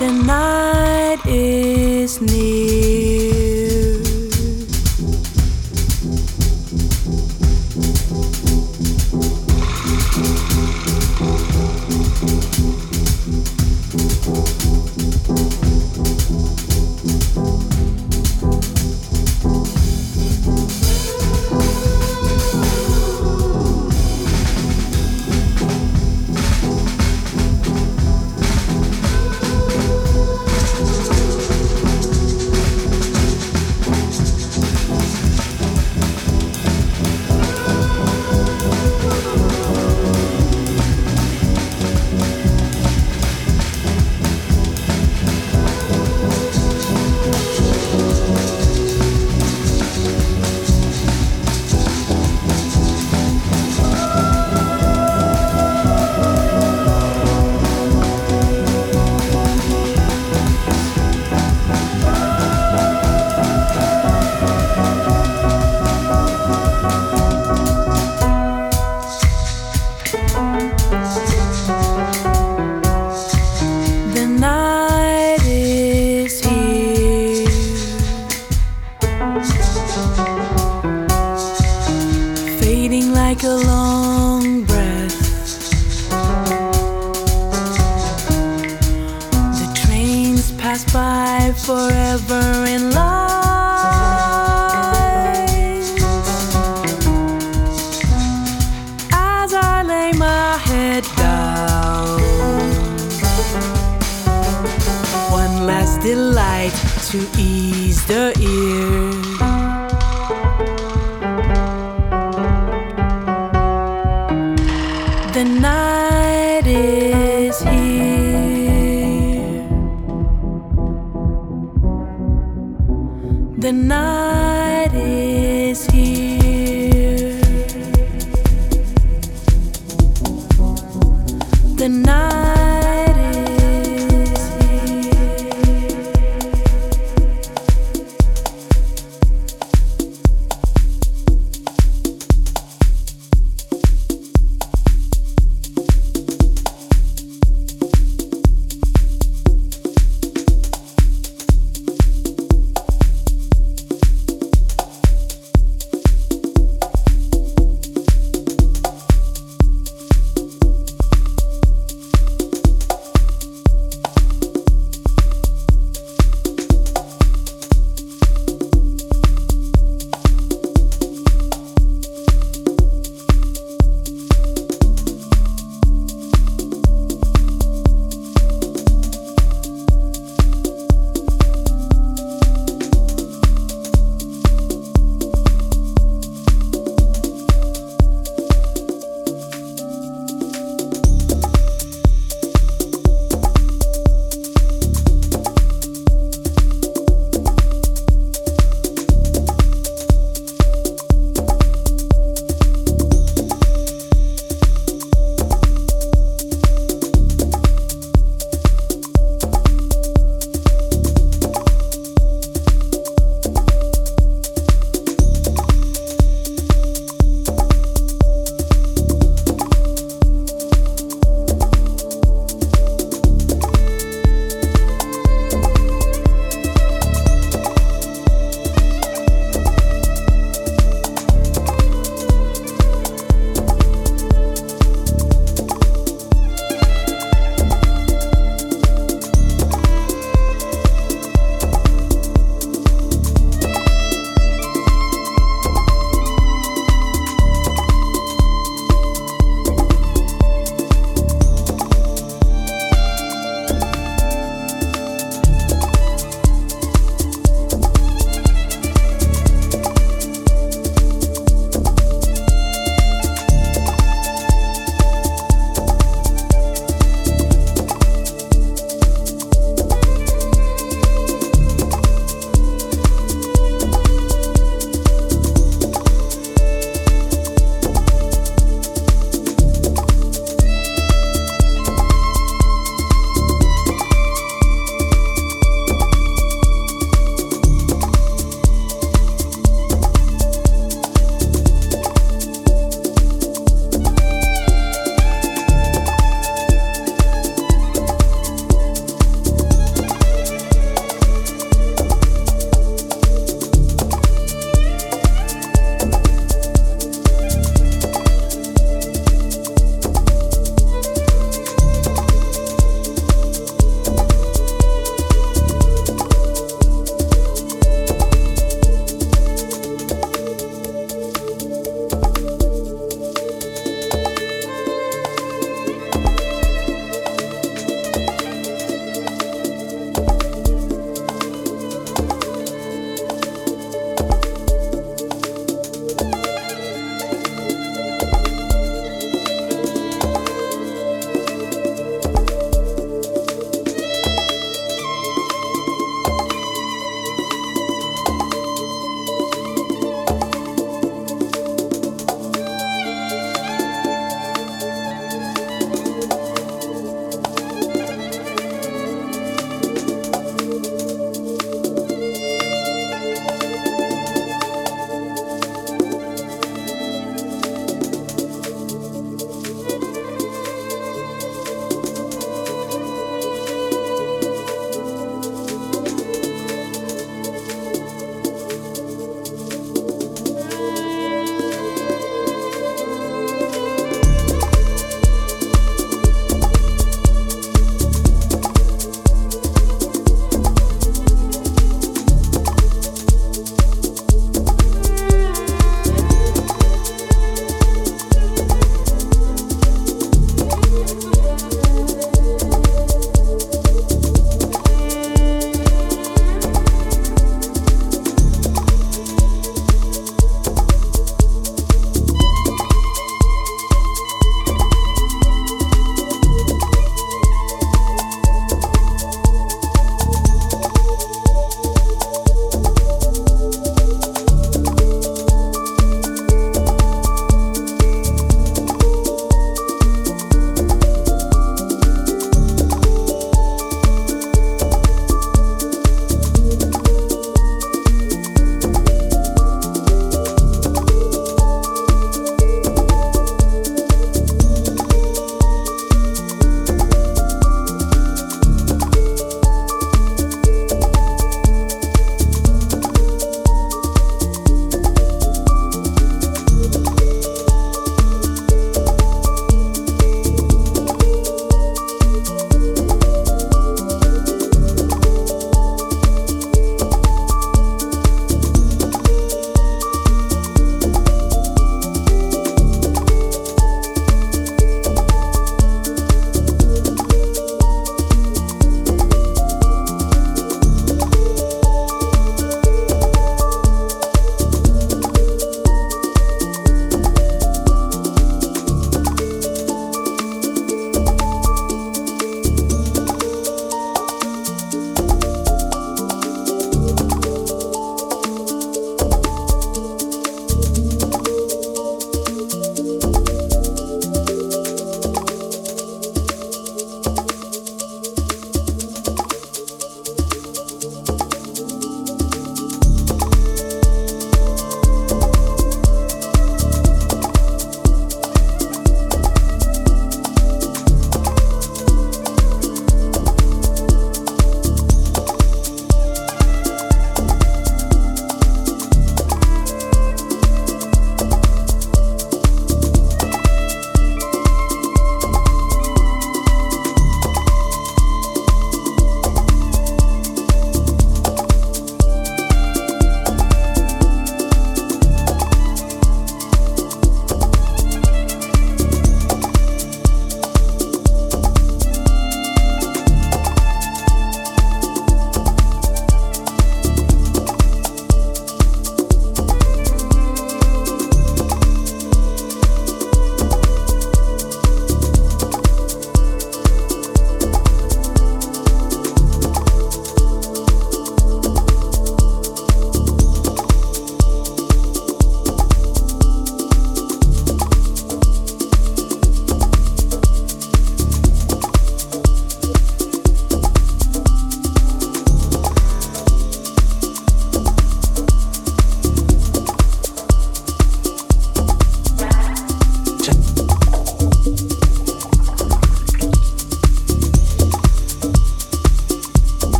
The night is near.